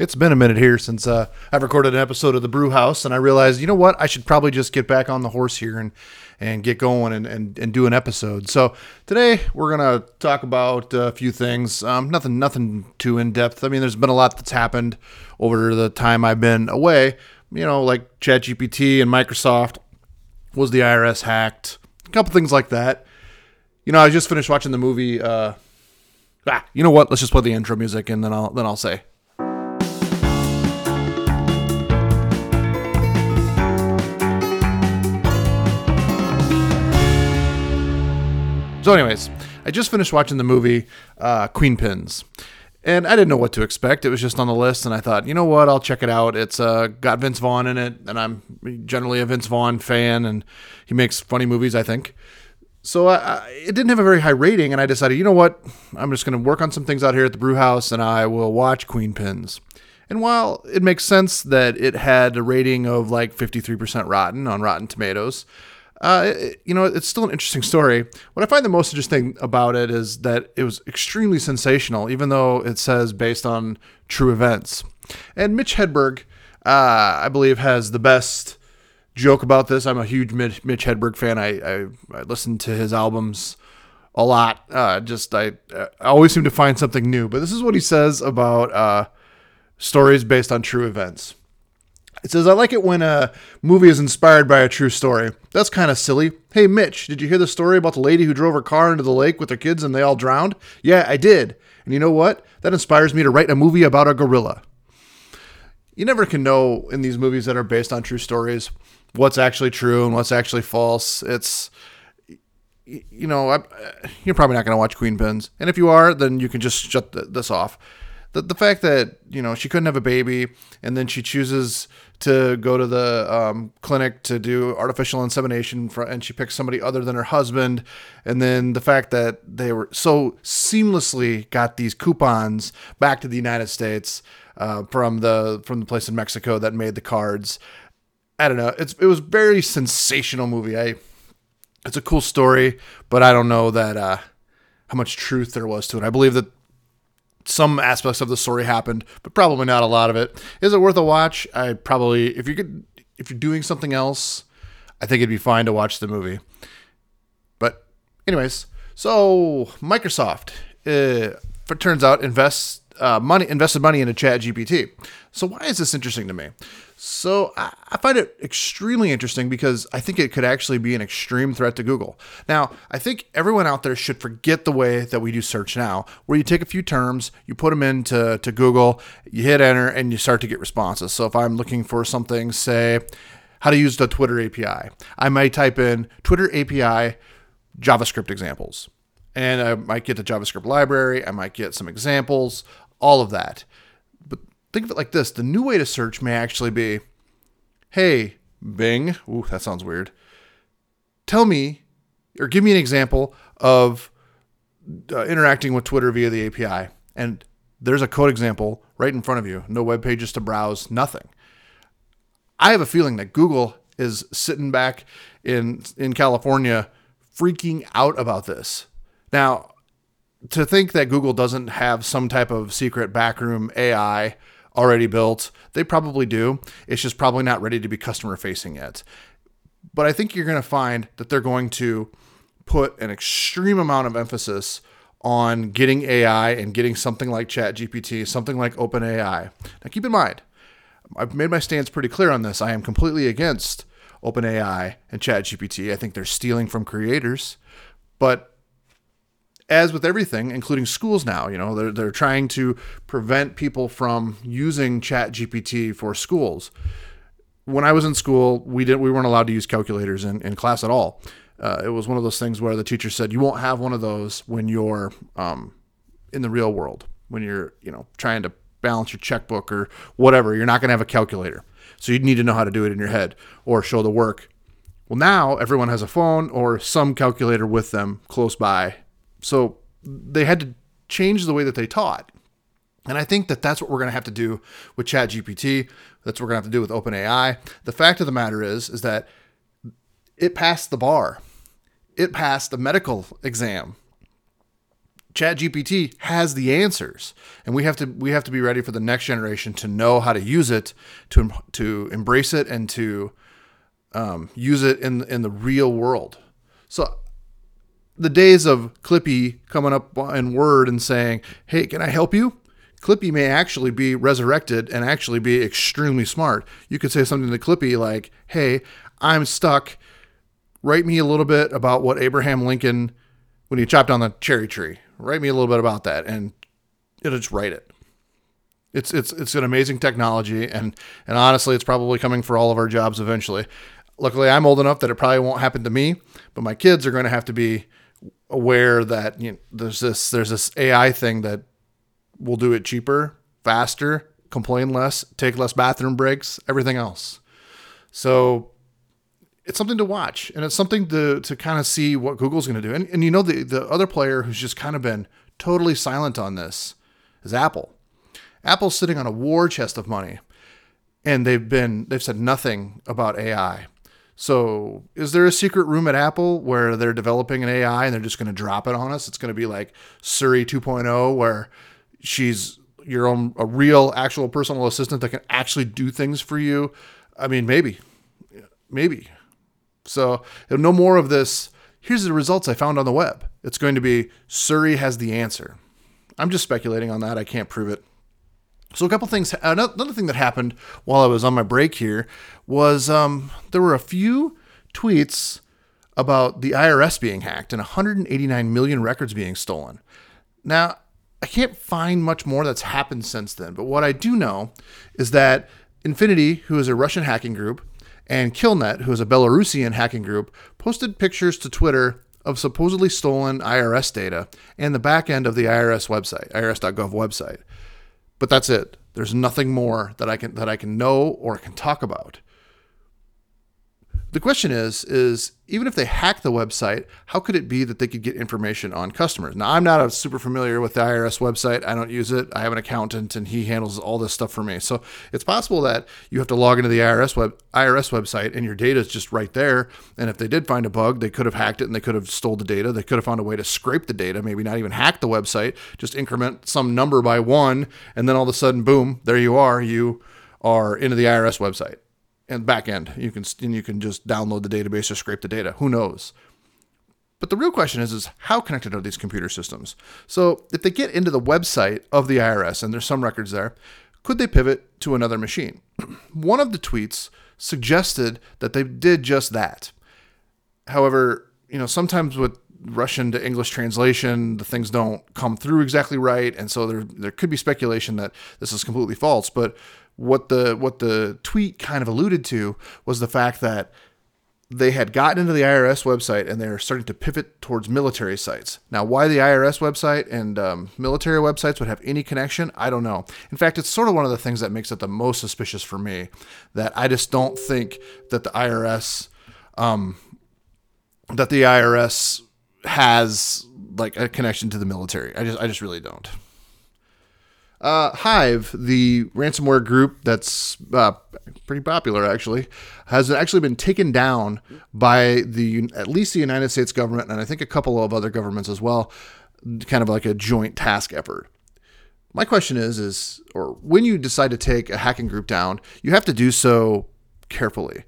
It's been a minute here since uh, I've recorded an episode of the Brew House, and I realized, you know what, I should probably just get back on the horse here and and get going and, and, and do an episode. So today we're gonna talk about a few things. Um, nothing nothing too in depth. I mean, there's been a lot that's happened over the time I've been away. You know, like ChatGPT and Microsoft. Was the IRS hacked? A couple things like that. You know, I just finished watching the movie. Uh, ah, you know what? Let's just play the intro music and then I'll then I'll say. So, anyways, I just finished watching the movie uh, Queenpins, and I didn't know what to expect. It was just on the list, and I thought, you know what, I'll check it out. It's uh, got Vince Vaughn in it, and I'm generally a Vince Vaughn fan, and he makes funny movies, I think. So I, I, it didn't have a very high rating, and I decided, you know what, I'm just going to work on some things out here at the brew house, and I will watch Queenpins. And while it makes sense that it had a rating of like 53% rotten on Rotten Tomatoes, uh, it, you know, it's still an interesting story. What I find the most interesting about it is that it was extremely sensational, even though it says based on true events. And Mitch Hedberg, uh, I believe, has the best joke about this. I'm a huge Mitch, Hedberg fan. I, I, I listen to his albums a lot. Uh, just I, I always seem to find something new. But this is what he says about uh, stories based on true events. It says, I like it when a movie is inspired by a true story. That's kind of silly. Hey, Mitch, did you hear the story about the lady who drove her car into the lake with her kids and they all drowned? Yeah, I did. And you know what? That inspires me to write a movie about a gorilla. You never can know in these movies that are based on true stories what's actually true and what's actually false. It's, you know, I, uh, you're probably not going to watch Queenpins. And if you are, then you can just shut this off the, the fact that you know she couldn't have a baby and then she chooses to go to the um, clinic to do artificial insemination for, and she picks somebody other than her husband. And then the fact that they were so seamlessly got these coupons back to the united states uh, from the from the place in mexico that made the cards. I don't know. It's it was very sensational movie. I it's a cool story but i don't know that uh how much truth there was to it. I believe that some aspects of the story happened, but probably not a lot of it. Is it worth a watch? I probably if you could if you're doing something else, I think it'd be fine to watch the movie. But anyways, so Microsoft, uh, it turns out invests uh, money invested money into Chat GPT. So why is this interesting to me? So I, I find it extremely interesting because I think it could actually be an extreme threat to Google. Now, I think everyone out there should forget the way that we do search now, where you take a few terms, you put them into to Google, you hit enter, and you start to get responses. So if I'm looking for something, say how to use the Twitter API, I might type in Twitter API JavaScript examples. And I might get the JavaScript library, I might get some examples, all of that But think of it like this the new way to search may actually be hey, Bing, ooh, that sounds weird. Tell me or give me an example of uh, interacting with Twitter via the API. And there's a code example right in front of you. No web pages to browse, nothing. I have a feeling that Google is sitting back in in California freaking out about this. Now, to think that Google doesn't have some type of secret backroom AI already built. They probably do. It's just probably not ready to be customer facing yet. But I think you're going to find that they're going to put an extreme amount of emphasis on getting AI and getting something like ChatGPT, something like OpenAI. Now, keep in mind, I've made my stance pretty clear on this. I am completely against OpenAI and ChatGPT. I think they're stealing from creators. But as with everything, including schools now, you know, they're, they're trying to prevent people from using Chat GPT for schools. When I was in school, we didn't we weren't allowed to use calculators in, in class at all. Uh, it was one of those things where the teacher said you won't have one of those when you're um, in the real world, when you're you know trying to balance your checkbook or whatever. You're not going to have a calculator, so you need to know how to do it in your head or show the work. Well, now everyone has a phone or some calculator with them close by so they had to change the way that they taught. And I think that that's what we're going to have to do with ChatGPT. That's what we're going to have to do with OpenAI. The fact of the matter is, is that it passed the bar. It passed the medical exam. ChatGPT has the answers, and we have to we have to be ready for the next generation to know how to use it, to to embrace it, and to um, use it in in the real world. So the days of Clippy coming up in Word and saying, "Hey, can I help you?" Clippy may actually be resurrected and actually be extremely smart. You could say something to Clippy like, "Hey, I'm stuck. Write me a little bit about what Abraham Lincoln when he chopped down the cherry tree. Write me a little bit about that, and it'll just write it. It's it's it's an amazing technology, and and honestly, it's probably coming for all of our jobs eventually. Luckily, I'm old enough that it probably won't happen to me, but my kids are going to have to be aware that you know, there's this there's this AI thing that will do it cheaper, faster, complain less, take less bathroom breaks, everything else. So it's something to watch and it's something to to kind of see what Google's going to do. And, and you know the the other player who's just kind of been totally silent on this is Apple. Apple's sitting on a war chest of money and they've been they've said nothing about AI. So, is there a secret room at Apple where they're developing an AI and they're just going to drop it on us? It's going to be like Siri 2.0 where she's your own a real actual personal assistant that can actually do things for you. I mean, maybe. Maybe. So, no more of this. Here's the results I found on the web. It's going to be Siri has the answer. I'm just speculating on that. I can't prove it. So a couple things. Another thing that happened while I was on my break here was um, there were a few tweets about the IRS being hacked and 189 million records being stolen. Now I can't find much more that's happened since then, but what I do know is that Infinity, who is a Russian hacking group, and Killnet, who is a Belarusian hacking group, posted pictures to Twitter of supposedly stolen IRS data and the back end of the IRS website, irs.gov website. But that's it. There's nothing more that I can that I can know or can talk about. The question is is even if they hack the website, how could it be that they could get information on customers? Now, I'm not super familiar with the IRS website. I don't use it. I have an accountant and he handles all this stuff for me. So it's possible that you have to log into the IRS web IRS website and your data is just right there. And if they did find a bug, they could have hacked it and they could have stole the data. They could have found a way to scrape the data, maybe not even hack the website, just increment some number by one, and then all of a sudden, boom, there you are. You are into the IRS website and back end. You can and you can just download the database or scrape the data. Who knows? But the real question is, is how connected are these computer systems? So if they get into the website of the IRS and there's some records there, could they pivot to another machine? One of the tweets suggested that they did just that. However, you know, sometimes with Russian to English translation, the things don't come through exactly right, and so there there could be speculation that this is completely false. But what the what the tweet kind of alluded to was the fact that they had gotten into the IRS website and they're starting to pivot towards military sites. Now, why the IRS website and um, military websites would have any connection, I don't know. In fact, it's sort of one of the things that makes it the most suspicious for me. That I just don't think that the IRS, um, that the IRS has like a connection to the military. I just, I just really don't. Uh, Hive, the ransomware group that's uh, pretty popular actually, has actually been taken down by the at least the United States government and I think a couple of other governments as well, kind of like a joint task effort. My question is, is or when you decide to take a hacking group down, you have to do so carefully.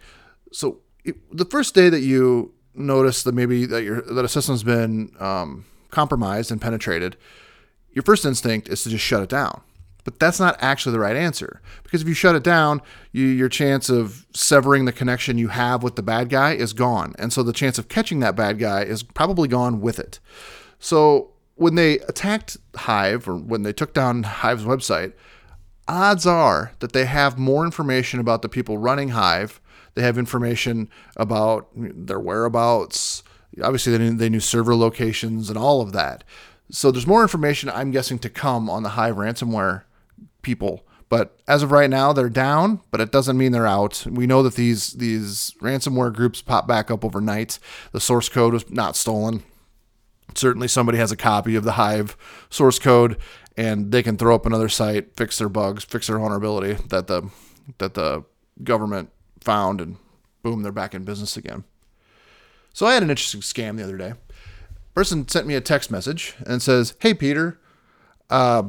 So it, the first day that you notice that maybe that your that a system's been um, compromised and penetrated, your first instinct is to just shut it down. But that's not actually the right answer because if you shut it down, you, your chance of severing the connection you have with the bad guy is gone. And so the chance of catching that bad guy is probably gone with it. So when they attacked Hive or when they took down Hive's website, odds are that they have more information about the people running Hive. They have information about their whereabouts. Obviously, they they knew server locations and all of that. So there's more information, I'm guessing, to come on the Hive ransomware people. But as of right now, they're down, but it doesn't mean they're out. We know that these these ransomware groups pop back up overnight. The source code was not stolen. Certainly, somebody has a copy of the Hive source code, and they can throw up another site, fix their bugs, fix their vulnerability that the that the government found, and boom, they're back in business again. So I had an interesting scam the other day. Person sent me a text message and says, "Hey Peter, uh,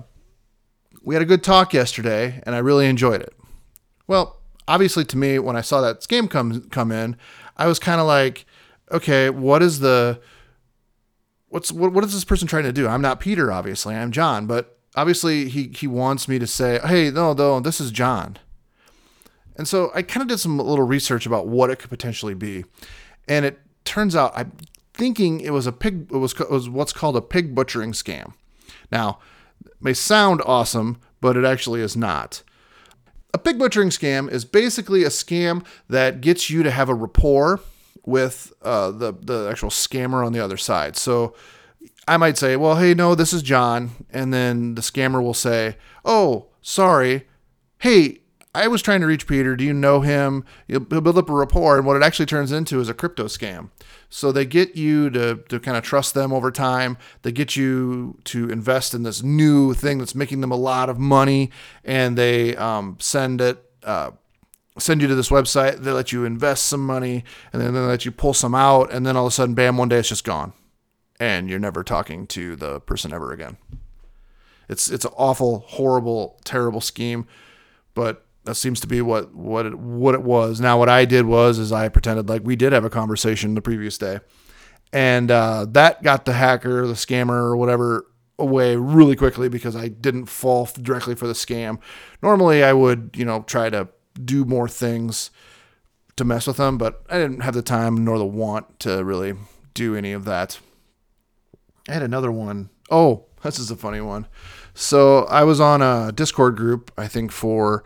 we had a good talk yesterday, and I really enjoyed it." Well, obviously, to me, when I saw that scam come come in, I was kind of like, "Okay, what is the what's what, what is this person trying to do?" I'm not Peter, obviously. I'm John, but obviously he he wants me to say, "Hey, no, no, this is John." And so I kind of did some little research about what it could potentially be, and it turns out I'm thinking it was a pig. It was, it was what's called a pig butchering scam. Now, may sound awesome, but it actually is not. A pig butchering scam is basically a scam that gets you to have a rapport with uh, the the actual scammer on the other side. So I might say, "Well, hey, no, this is John," and then the scammer will say, "Oh, sorry, hey." I was trying to reach Peter. Do you know him? He'll build up a rapport, and what it actually turns into is a crypto scam. So they get you to, to kind of trust them over time. They get you to invest in this new thing that's making them a lot of money, and they um, send it. Uh, send you to this website. They let you invest some money, and then they let you pull some out, and then all of a sudden, bam! One day it's just gone, and you're never talking to the person ever again. It's it's an awful, horrible, terrible scheme, but that seems to be what what it, what it was. Now, what I did was is I pretended like we did have a conversation the previous day, and uh, that got the hacker, the scammer, or whatever away really quickly because I didn't fall directly for the scam. Normally, I would you know try to do more things to mess with them, but I didn't have the time nor the want to really do any of that. I had another one. Oh, this is a funny one. So I was on a Discord group, I think for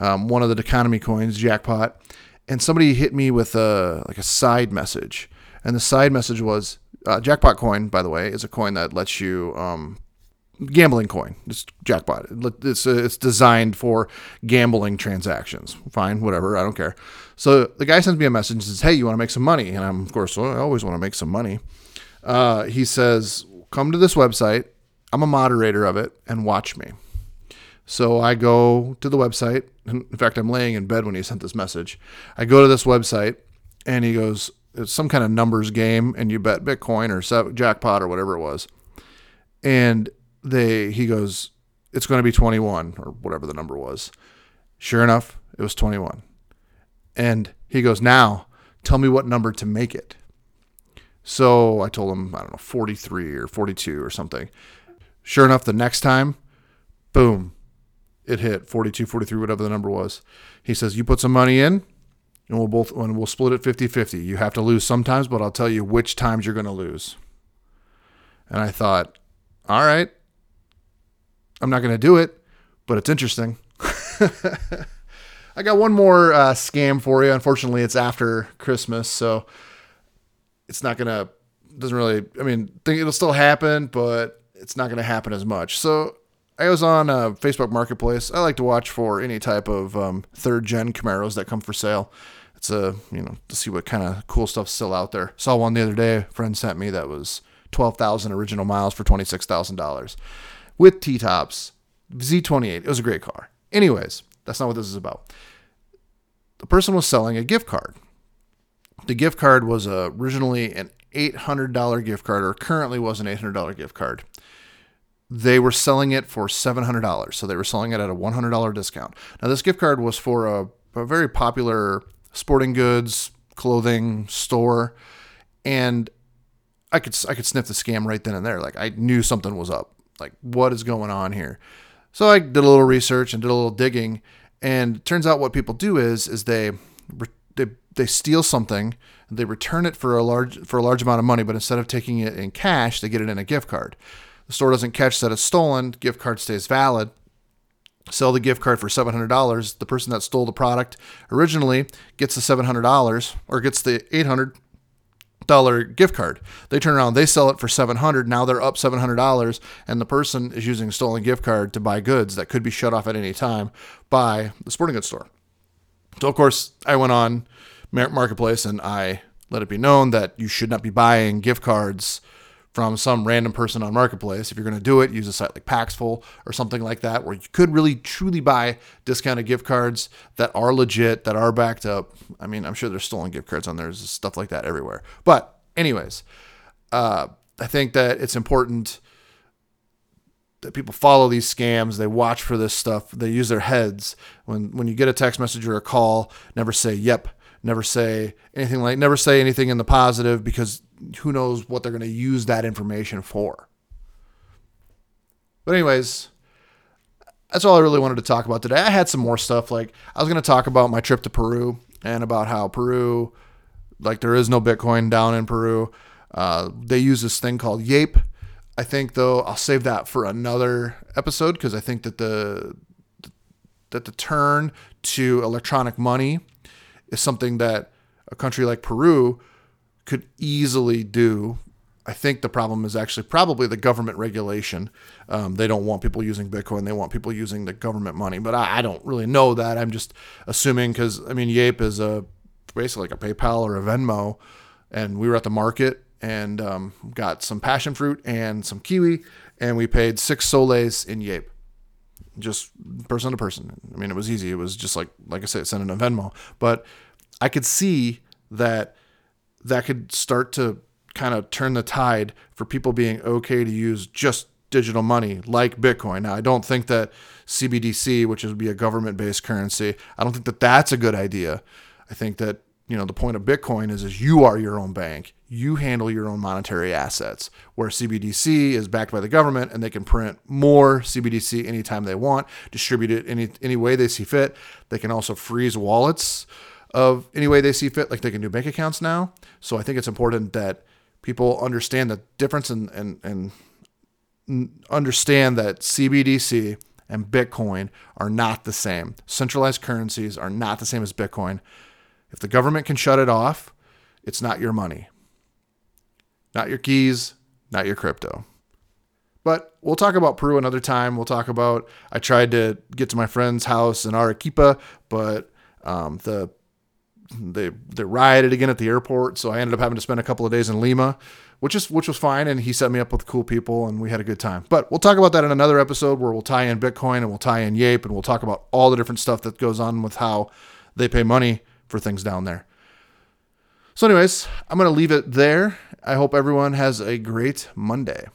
um, one of the economy coins, jackpot, and somebody hit me with a like a side message, and the side message was uh, jackpot coin. By the way, is a coin that lets you um, gambling coin. It's jackpot. It's uh, it's designed for gambling transactions. Fine, whatever. I don't care. So the guy sends me a message and says, "Hey, you want to make some money?" And I'm of course well, I always want to make some money. Uh, he says, "Come to this website. I'm a moderator of it, and watch me." So I go to the website. In fact, I'm laying in bed when he sent this message. I go to this website and he goes, It's some kind of numbers game, and you bet Bitcoin or jackpot or whatever it was. And they he goes, It's going to be 21 or whatever the number was. Sure enough, it was 21. And he goes, Now tell me what number to make it. So I told him, I don't know, 43 or 42 or something. Sure enough, the next time, boom, it hit 42, 43, whatever the number was. He says, You put some money in, and we'll both and we'll split it 50 50. You have to lose sometimes, but I'll tell you which times you're going to lose. And I thought, All right, I'm not going to do it, but it's interesting. I got one more uh, scam for you. Unfortunately, it's after Christmas, so it's not going to, doesn't really, I mean, think it'll still happen, but it's not going to happen as much. So I was on uh, Facebook Marketplace. I like to watch for any type of um, third gen Camaros that come for sale. It's a you know to see what kind of cool stuff's still out there. Saw one the other day. A friend sent me that was twelve thousand original miles for twenty six thousand dollars, with T tops, Z28. It was a great car. Anyways, that's not what this is about. The person was selling a gift card. The gift card was uh, originally an $800 gift card, or currently was an $800 gift card they were selling it for $700. So they were selling it at a $100 discount. Now, this gift card was for a, a very popular sporting goods, clothing store. And I could, I could sniff the scam right then and there. Like, I knew something was up. Like, what is going on here? So I did a little research and did a little digging. And turns out what people do is, is they, they, they steal something, they return it for a large, for a large amount of money, but instead of taking it in cash, they get it in a gift card. The store doesn't catch that it's stolen, gift card stays valid. Sell the gift card for $700. The person that stole the product originally gets the $700 or gets the $800 gift card. They turn around, they sell it for 700. Now they're up $700 and the person is using a stolen gift card to buy goods that could be shut off at any time by the sporting goods store. So of course, I went on marketplace and I let it be known that you should not be buying gift cards from some random person on marketplace if you're going to do it use a site like paxful or something like that where you could really truly buy discounted gift cards that are legit that are backed up i mean i'm sure there's stolen gift cards on there there's stuff like that everywhere but anyways uh, I think that it's important that people follow these scams. They watch for this stuff. They use their heads. When when you get a text message or a call, never say "yep." Never say anything like. Never say anything in the positive because who knows what they're going to use that information for. But anyways, that's all I really wanted to talk about today. I had some more stuff. Like I was going to talk about my trip to Peru and about how Peru, like there is no Bitcoin down in Peru. Uh, they use this thing called Yape. I think though I'll save that for another episode because I think that the that the turn to electronic money is something that a country like Peru could easily do. I think the problem is actually probably the government regulation. Um, they don't want people using Bitcoin. They want people using the government money. But I, I don't really know that. I'm just assuming because I mean, Yape is a basically like a PayPal or a Venmo, and we were at the market and um, got some passion fruit and some kiwi, and we paid six soles in Yape, just person to person. I mean, it was easy. It was just like like I said, sending a Venmo. But I could see that that could start to kind of turn the tide for people being okay to use just digital money like Bitcoin. Now, I don't think that CBDC, which would be a government based currency, I don't think that that's a good idea. I think that you know the point of bitcoin is is you are your own bank you handle your own monetary assets where cbdc is backed by the government and they can print more cbdc anytime they want distribute it any any way they see fit. They can also freeze wallets of any way they see fit like they can do bank accounts now. So i think it's important that people understand the difference and and, and understand that cbdc and bitcoin are not the same. Centralized currencies are not the same as bitcoin. If the government can shut it off, it's not your money, not your keys, not your crypto. But we'll talk about Peru another time. We'll talk about I tried to get to my friend's house in Arequipa, but um, the they they rioted again at the airport, so I ended up having to spend a couple of days in Lima, which is which was fine. And he set me up with cool people, and we had a good time. But we'll talk about that in another episode where we'll tie in Bitcoin and we'll tie in Yape, and we'll talk about all the different stuff that goes on with how they pay money for things down there. So, anyways, I'm going to leave it there. I hope everyone has a great Monday.